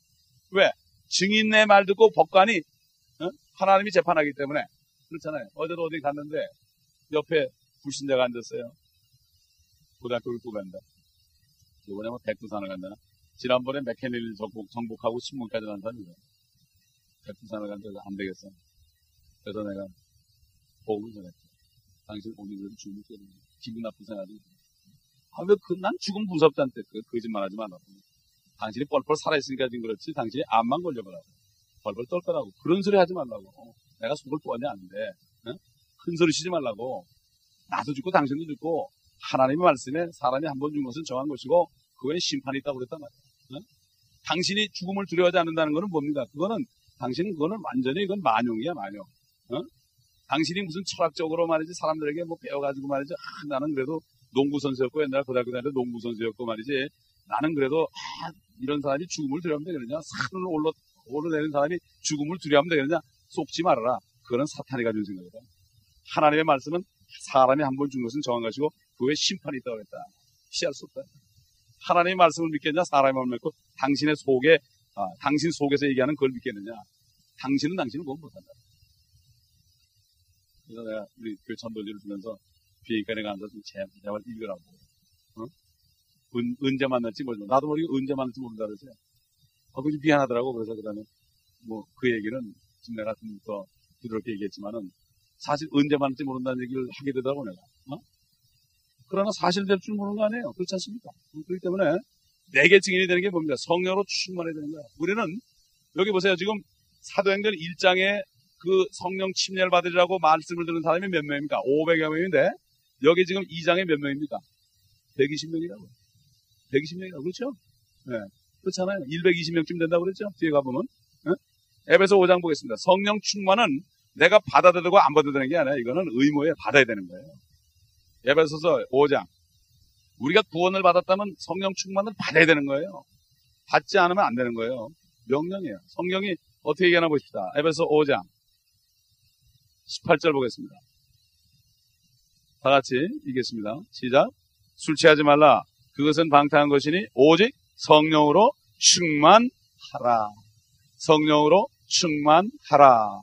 Speaker 1: 왜? 증인의 말 듣고 법관이 어? 하나님이 재판하기 때문에 그렇잖아요. 어제도 어디 갔는데 옆에 불신자가 앉았어요. 고등학교를 또 간다. 이번에 뭐 백두산을 간다. 지난번에 맥케닐을 정복, 정복 하고 신문까지 난 사람이에요. 백두산을 간다. 안 되겠어. 그래서 내가 복음을 전했죠. 당신 오늘은 죽음을 때 기분 나쁜 생각이 아, 왜, 그, 난 무섭지 않대. 그, 거짓말 하지 말라고. 당신이 뻘뻘 살아있으니까 지금 그렇지. 당신이 암만 걸려보라고. 뻘뻘 떨 거라고. 그런 소리 하지 말라고. 어, 내가 속을 뻔히 아는데, 어? 큰 소리 치지 말라고. 나도 죽고 당신도 죽고, 하나님의 말씀에 사람이 한 번 죽은 것은 정한 것이고, 그거에 심판이 있다고 그랬단 말이야. 어? 당신이 죽음을 두려워하지 않는다는 것은 뭡니까? 그거는, 당신은 그거는 완전히 이건 만용이야, 만용. 어? 당신이 무슨 철학적으로 말이지, 사람들에게 뭐 배워가지고 말이지, 아, 나는 그래도 농구 선수였고 옛날 고등학교 다닐 때 농구 선수였고 말이지. 나는 그래도 아, 이런 사람이 죽음을 두려우면 되겠느냐? 산을 올라 오르내는 사람이 죽음을 두려우면 되겠느냐? 속지 말아라. 그거는 사탄이 가진 생각이다. 하나님의 말씀은 사람이 한 번 죽은 것은 정한 것이고 그 후에 심판이 있다고 했다. 피할 수 없다. 하나님의 말씀을 믿겠냐? 사람의 말을 믿고 당신의 속에 아, 당신 속에서 얘기하는 그걸 믿겠느냐? 당신은 당신은 그건 못한다. 그래서 내가 우리 교회 천도지를 주면서 비행기에 내가 앉아서 제발, 제발 읽으라고. 어? 은, 언제 만날지 모르고. 나도 모르게 언제 만날지 모른다 그러지. 어, 그좀 미안하더라고. 그래서 그 다음에, 뭐, 그 얘기는 지금 내가 좀 더 부드럽게 얘기했지만은, 사실 언제 만날지 모른다는 얘기를 하게 되더라고, 내가. 어? 그러나 사실 될 줄 모르는 거 아니에요. 그렇지 않습니까? 그렇기 때문에, 내게 증인이 되는 게 뭡니까? 성령으로 충만해야 되는 거야. 우리는, 여기 보세요. 지금 사도행전 1장에 그 성령 침례를 받으리라고 말씀을 듣는 사람이 몇 명입니까? 500여 명인데, 여기 지금 2장에 몇 명입니까? 120명이라고. 120명이라고. 그렇죠? 네. 그렇잖아요. 120명쯤 된다고 그랬죠? 뒤에 가보면. 네? 에베소 5장 보겠습니다. 성령 충만은 내가 받아도 되고 안 받아도 되는 게 아니라 이거는 의무에 받아야 되는 거예요. 에베소서 5장. 우리가 구원을 받았다면 성령 충만을 받아야 되는 거예요. 받지 않으면 안 되는 거예요. 명령이에요. 성령이 어떻게 얘기하나 보십시다. 에베소 5장. 18절 보겠습니다. 다 같이 읽겠습니다. 시작. 술 취하지 말라. 그것은 방탕한 것이니 오직 성령으로 충만하라. 성령으로 충만하라.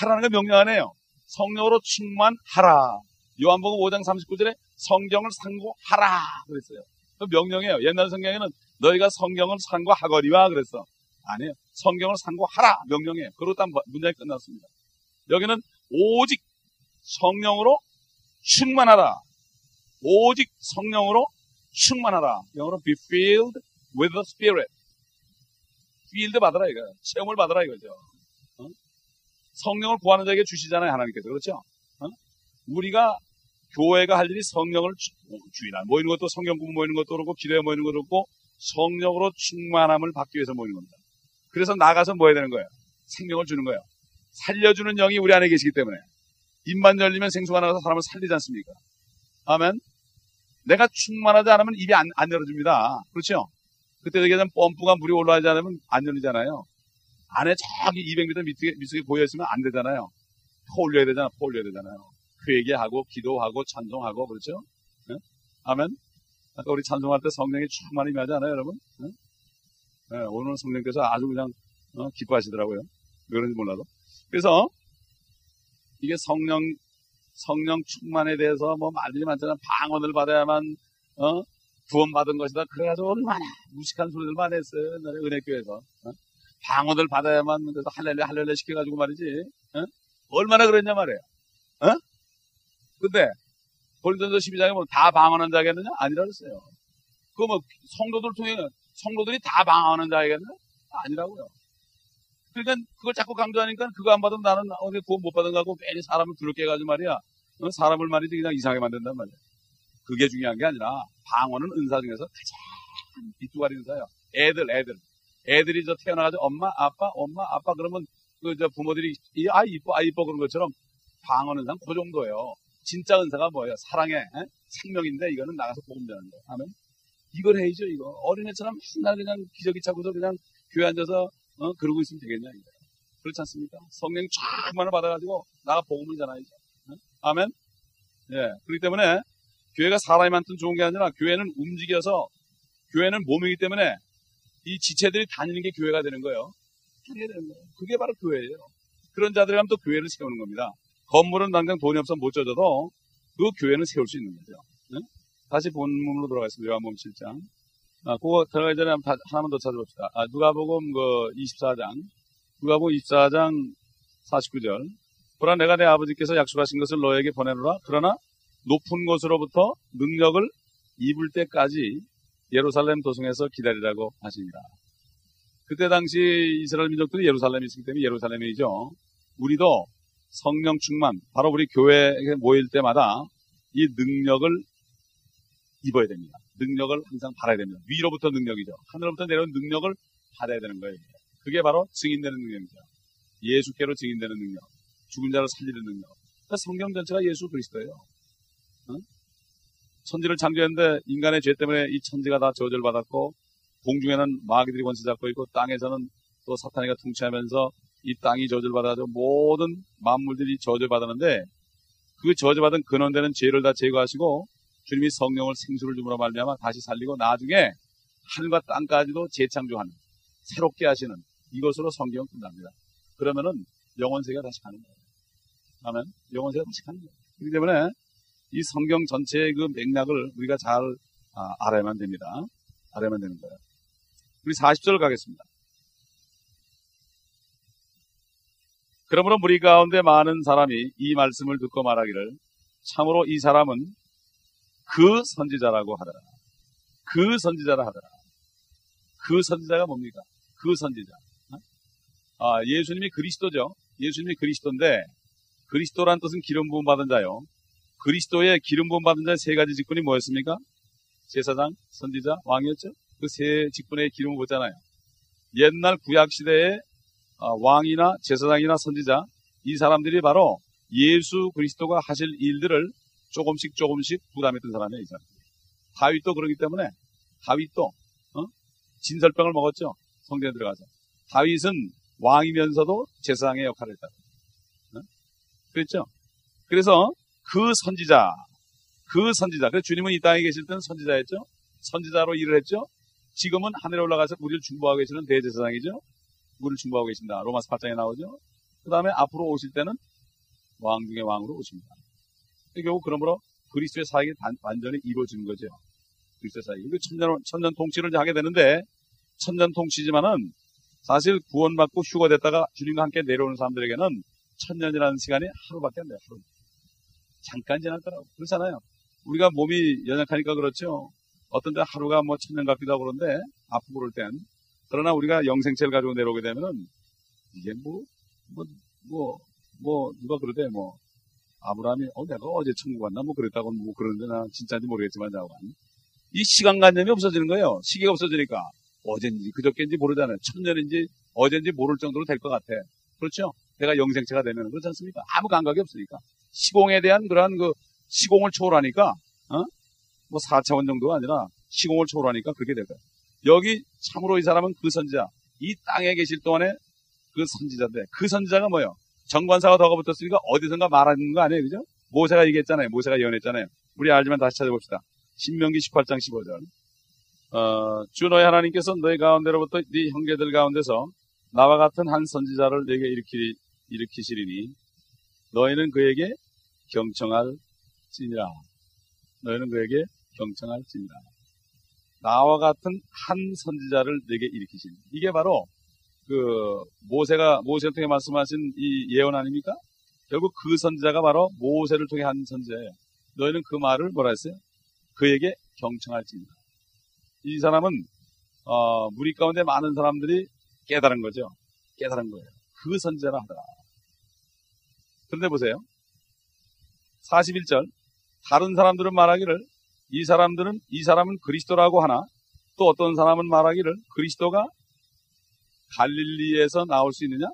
Speaker 1: 하라는 게 명령하네요. 성령으로 충만하라. 요한복음 5장 39절에 성경을 상고하라 그랬어요. 그 명령이에요. 옛날 성경에는 너희가 성경을 상고하거니와 그랬어. 아니에요. 성경을 상고하라 명령이에요. 딱 문장이 끝났습니다. 여기는 오직 성령으로 충만하라. 오직 성령으로 충만하라. 영어로 be filled with the Spirit. filled 받아라 이거. 체험을 받아라 이거죠. 어? 성령을 구하는 자에게 주시잖아요 하나님께서 그렇죠? 어? 우리가 교회가 할 일이 성령을 주- 주일날 모이는 것도 성경 공부 모이는 것도 그렇고 기도에 모이는 것도 그렇고 성령으로 충만함을 받기 위해서 모이는 겁니다. 그래서 나가서 뭐 해야 되는 거예요? 생명을 주는 거예요. 살려주는 영이 우리 안에 계시기 때문에 입만 열리면 생수가 나가서 사람을 살리지 않습니까? 아멘. 내가 충만하지 않으면 입이 안, 안 열어줍니다. 그렇죠? 그때 얘기하자면 펌프가 물이 올라가지 않으면 안 열리잖아요. 안에 저기 200m 밑에, 밑에 고여있으면 안 되잖아요. 퍼 올려야 되잖아, 퍼 올려야 되잖아요. 회개하고 기도하고 찬송하고 그렇죠? 예? 아멘. 아까 우리 찬송할 때 성령이 충만히 임하지 않아요, 여러분? 예? 예, 오늘 성령께서 아주 그냥 어, 기뻐하시더라고요. 왜 그런지 몰라도. 그래서 이게 성령 성령 충만에 대해서 뭐 말들이 많잖아. 방언을 받아야만 어? 구원받은 것이다. 그래가지고 얼마나 무식한 소리들 많이 했어요. 옛날에 은혜교회에서. 어? 방언을 받아야만 그래서 할렐루야 할렐루야 시켜가지고 말이지. 어? 얼마나 그랬냐 말이에요. 어? 근데 고린도서 12장에 뭐다 방언하는 자겠느냐? 아니라 그랬어요. 그거 뭐 성도들 통해 성도들이 다 방언하는 자겠느냐? 아니라고요. 그러니까 그걸 자꾸 강조하니까 그거 안 받으면 나는 어디 구원 못 받은 거고 괜히 사람을 두렵게 해가지고 말이야. 어? 사람을 말이지 그냥 이상하게 만든단 말이야. 그게 중요한 게 아니라 방언은 은사 중에서 가장 뒷두가리 은사예요. 애들, 애들. 애들이 저 태어나가지고 엄마, 아빠, 엄마, 아빠 그러면 그 저 부모들이 이, 아 이뻐, 아 이뻐 그런 것처럼 방언 은사는 그 정도예요. 진짜 은사가 뭐예요? 사랑의 에? 생명인데 이거는 나가서 복음 전하는 거예요. 아멘. 이걸 해야죠, 이거. 어린애처럼 맨날 그냥 기저귀 차고서 그냥 교회 앉아서 어, 그러고 있으면 되겠냐, 이거. 그렇지 않습니까? 성령 쫙만을 받아가지고 나가 복음을 전하야죠. 어? 아멘. 예. 그렇기 때문에 교회가 많든 좋은 게 아니라 교회는 움직여서 교회는 몸이기 때문에 이 지체들이 다니는 게 교회가 되는 거예요. 다니게 되는 거예요. 그게 바로 교회예요. 그런 자들이 하면 또 교회를 세우는 겁니다. 건물은 당장 돈이 없어 못 져져도 그 교회는 세울 수 있는 거죠. 네? 다시 본문으로 돌아가겠습니다. 요한복음 7장. 아, 그거 들어가기 전에 하나만 더 찾아봅시다. 아, 누가복음 그 24장. 누가복음 24장 49절. 보라 내가 내 아버지께서 약속하신 것을 너에게 보내노라. 그러나 높은 곳으로부터 능력을 입을 때까지 예루살렘 도성에서 기다리라고 하십니다. 그때 당시 이스라엘 민족들이 예루살렘에 있기 때문에 예루살렘이죠. 우리도 성령 충만, 바로 우리 교회에 모일 때마다 이 능력을 입어야 됩니다. 능력을 항상 받아야 됩니다. 위로부터 능력이죠. 하늘로부터 내려온 능력을 받아야 되는 거예요. 그게 바로 증인되는 능력이죠. 예수께로 증인되는 능력, 죽은 자를 살리는 능력. 그러니까 성경 전체가 예수 그리스도예요. 어? 천지를 창조했는데 인간의 죄 때문에 이 천지가 다 저주를 받았고 공중에는 마귀들이 권세 잡고 있고 땅에서는 또 사탄이가 통치하면서 이 땅이 저주를 받아서 모든 만물들이 저주를 받았는데 그 저주받은 근원되는 죄를 다 제거하시고 주님이 성령을 생수를 주므로 말미암아 다시 살리고 나중에 하늘과 땅까지도 재창조하는 새롭게 하시는 이것으로 성경은 끝납니다. 그러면은 영원세가 다시 가는 거예요. 아멘. 영원세가 다시 가는 거예요. 그렇기 때문에 이 성경 전체의 그 맥락을 우리가 잘 아, 알아야만 됩니다. 알아야만 되는 거예요. 우리 40절 가겠습니다. 그러므로 무리 가운데 많은 사람이 이 말씀을 듣고 말하기를 참으로 이 사람은 그 선지자라고 하더라. 그 선지자라 하더라. 그 선지자가 뭡니까? 그 선지자. 아, 예수님이 그리스도죠. 예수님이 그리스도인데 그리스도란 뜻은 기름 부음 받은 자요. 그리스도의 기름 부음 받은 자의 세 가지 직분이 뭐였습니까? 제사장, 선지자, 왕이었죠. 그 세 직분의 기름을 보잖아요. 옛날 구약 시대에 아, 왕이나 제사장이나 선지자 이 사람들이 바로 예수 그리스도가 하실 일들을 조금씩 조금씩 부담했던 사람이에요. 이 사람. 다윗도 그러기 때문에 다윗도 어? 진설병을 먹었죠. 성전에 들어가서. 다윗은 왕이면서도 제사장의 역할을 했다. 어? 그랬죠. 그래서 그 선지자, 그 선지자. 그래서 주님은 이 땅에 계실 때는 선지자였죠. 선지자로 일을 했죠. 지금은 하늘에 올라가서 우리를 중보하고 계시는 대제사장이죠. 우리를 중보하고 계신다. 로마스 8장에 나오죠. 그 다음에 앞으로 오실 때는 왕 중의 왕으로 오십니다. 결국 그러므로 그리스도의 사역이 완전히 이루어지는 거죠. 그리스도의 사역이. 그 천년, 천년 통치를 하게 되는데, 천년 통치지만은 사실 구원받고 휴거됐다가 주님과 함께 내려오는 사람들에게는 천년이라는 시간이 하루밖에 안 돼요. 하루. 잠깐 지났더라고. 그렇잖아요. 우리가 몸이 연약하니까 그렇죠. 어떤 때 하루가 뭐 천년 같기도 하고 그런데 아프고 그럴 땐. 그러나 우리가 영생체를 가지고 내려오게 되면은 이게 뭐, 뭐, 뭐, 뭐, 누가 그러대, 뭐, 아브라함이, 어, 내가 어제 천국 갔나? 뭐 그랬다고 뭐 그러는데 나 진짜인지 모르겠지만. 이 시간관념이 없어지는 거예요. 시계가 없어지니까. 어젠지, 그저께인지 모르잖아요. 천년인지, 어젠지 모를 정도로 될 것 같아. 그렇죠? 내가 영생체가 되면 그렇지 않습니까? 아무 감각이 없으니까. 시공에 대한 그러한 그 시공을 초월하니까, 어? 뭐 4차원 정도가 아니라 시공을 초월하니까 그렇게 될 거예요. 여기 참으로 이 사람은 그 선지자, 이 땅에 계실 동안에 그 선지자인데, 그 선지자가 뭐예요? 정관사가 더가 붙었으니까 어디선가 말하는 거 아니에요, 그죠? 모세가 얘기했잖아요. 모세가 예언했잖아요. 우리 알지만 다시 찾아봅시다. 신명기 18장 15절. 어, 주 너희 하나님께서 너희 가운데로부터 네 형제들 가운데서 나와 같은 한 선지자를 내게 일으키, 일으키시리니 너희는 그에게 경청할지니라. 너희는 그에게 경청할지니라. 나와 같은 한 선지자를 내게 일으키시니 이게 바로 그 모세가 모세를 통해 말씀하신 이 예언 아닙니까? 결국 그 선지자가 바로 모세를 통해 한 선지자예요. 너희는 그 말을 뭐라 했어요? 그에게 경청할지니라. 이 사람은 어, 무리 가운데 많은 사람들이 깨달은 거죠. 깨달은 거예요. 그 선지자라 하더라. 그런데 보세요. 41절 다른 사람들은 말하기를 이 사람들은 이 사람은 그리스도라고 하나 또 어떤 사람은 말하기를 그리스도가 갈릴리에서 나올 수 있느냐?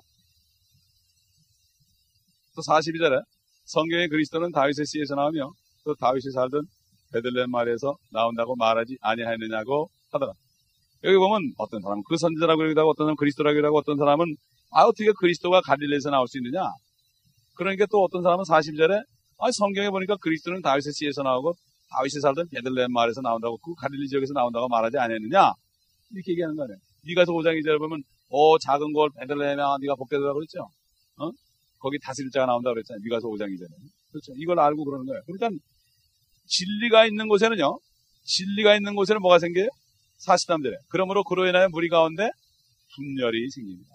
Speaker 1: 또 42절에 성경의 그리스도는 다윗의 씨에서 나오며 또 다윗이 살던 베들레헴 마을에서 나온다고 말하지 아니하느냐고 하더라. 여기 보면 어떤 사람은 그 선지자라고 여기도 하고 어떤 사람은 그리스도라고 여기도 하고 어떤 사람은 아 어떻게 그리스도가 갈릴리에서 나올 수 있느냐? 그러니까 또 어떤 사람은 40절에 아 성경에 보니까 그리스도는 다윗의 씨에서 나오고 다윗이 살던 베들레헴 마을에서 나온다고 그 갈릴리 지역에서 나온다고 말하지 않았느냐? 이렇게 얘기하는 거예요. 네가서 5장 2절에 보면 어 작은 걸 베들레헴에 네가 복되더라고 그랬죠? 어? 거기 다스릴 자가 나온다 그랬잖아요. 미가서 5장 2절에. 그렇죠. 이걸 알고 그러는 거예요. 그러니까 진리가 있는 곳에는요. 진리가 있는 곳에는 뭐가 생겨요? 43절에. 그러므로 그로 인하여 무리 가운데 분열이 생깁니다.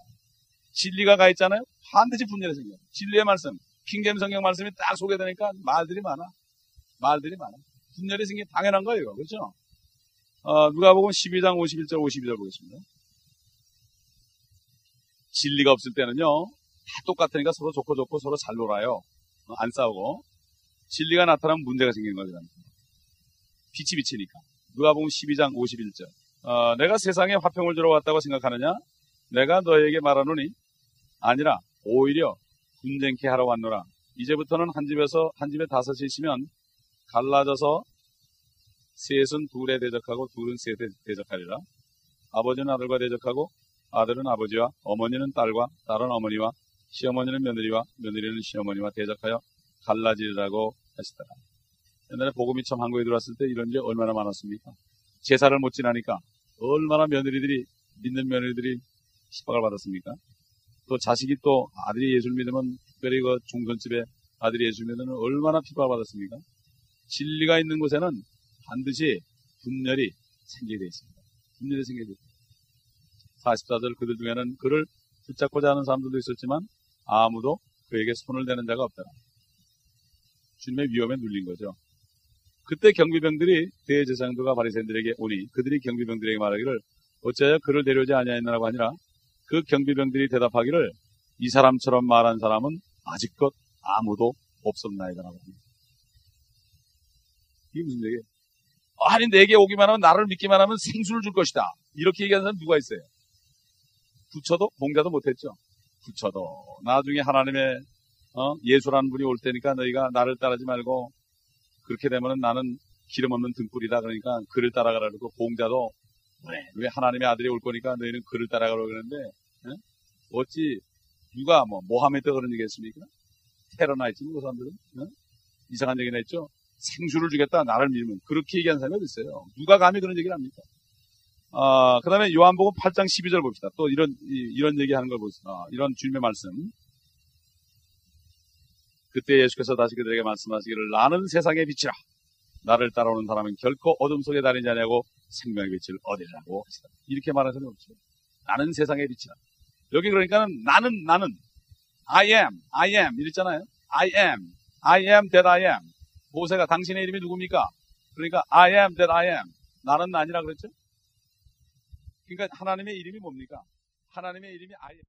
Speaker 1: 진리가 가 있잖아요. 반드시 분열이 생겨요. 진리의 말씀, 킹겜 성경 말씀이 딱 소개되니까 말들이 많아. 말들이 많아. 분열이 생기 당연한 거예요. 그렇죠? 어, 누가 보면 12장 51절 52절 보겠습니다. 진리가 없을 때는요. 다 똑같으니까 서로 좋고 좋고 서로 잘 놀아요. 어, 안 싸우고. 진리가 나타나면 문제가 생기는 거죠. 빛이 비치니까. 누가 보면 12장 51절. 어, 내가 세상에 화평을 주러 왔다고 생각하느냐? 내가 너에게 말하노니 아니라 오히려 분쟁케 하러 왔노라. 이제부터는 한 집에서 한 집에 다섯이 있으면 갈라져서 셋은 둘에 대적하고 둘은 셋에 대적하리라. 아버지는 아들과 대적하고 아들은 아버지와 어머니는 딸과 딸은 어머니와 시어머니는 며느리와 며느리는 시어머니와 대적하여 갈라지리라고 하시더라. 옛날에 복음이 처음 한국에 들어왔을 때 이런 게 얼마나 많았습니까? 제사를 못 지나니까 얼마나 며느리들이 믿는 며느리들이 십박을 받았습니까? 또 자식이 또 아들이 예수를 믿으면 특별히 그 종전집에 아들이 예수를 믿으면 얼마나 핍박을 받았습니까? 진리가 있는 곳에는 반드시 분열이 생기게 되어 있습니다. 분열이 생기게 되어 있습니다. 44절 그들 중에는 그를 붙잡고자 하는 사람들도 있었지만 아무도 그에게 손을 대는 자가 없더라. 주님의 위험에 눌린 거죠. 그때 경비병들이 대제사장들과 바리새인들에게 오니 그들이 경비병들에게 말하기를 어찌하여 그를 데려오지 아니하였느라고 하니라 그 경비병들이 대답하기를 이 사람처럼 말한 사람은 아직껏 아무도 없었나이다라고 합니다. 이게 무슨 얘기예요? 아니 내게 오기만 하면 나를 믿기만 하면 생수를 줄 것이다. 이렇게 얘기하는 사람 누가 있어요? 부처도 공자도 못했죠. 부처도 나중에 하나님의 어? 예수라는 분이 올 테니까 너희가 나를 따르지 말고 그렇게 되면은 나는 기름 없는 등불이다. 그러니까 그를 따라가라 그러고 공자도 왜, 왜 하나님의 아들이 올 거니까 너희는 그를 따라가라고 그러는데 어? 어찌 누가 뭐 모하메드 그런 얘기 했습니까? 테러나 했지 그 사람들은 어? 이상한 얘기나 했죠. 생수를 주겠다 나를 믿으면 그렇게 얘기한 사람이 어디 있어요? 누가 감히 그런 얘기를 합니까? 아, 그 다음에 요한복음 8장 12절 봅시다. 또 이런, 이, 런 얘기 하는 걸 봅시다. 이런 주님의 말씀. 그때 예수께서 다시 그들에게 말씀하시기를 나는 세상의 빛이라. 나를 따라오는 사람은 결코 어둠 속에 다니지 않냐고 생명의 빛을 얻으리라고 하시다. 이렇게 말하는 사람이 없죠. 나는 세상의 빛이라. 여기 그러니까는 나는, 나는. I am, I am. 이랬잖아요. I am, I am that I am. 모세가 당신의 이름이 누굽니까? 그러니까 I am that I am. 나는 아니라 그랬죠? 그러니까 하나님의 이름이 뭡니까? 하나님의 이름이 am.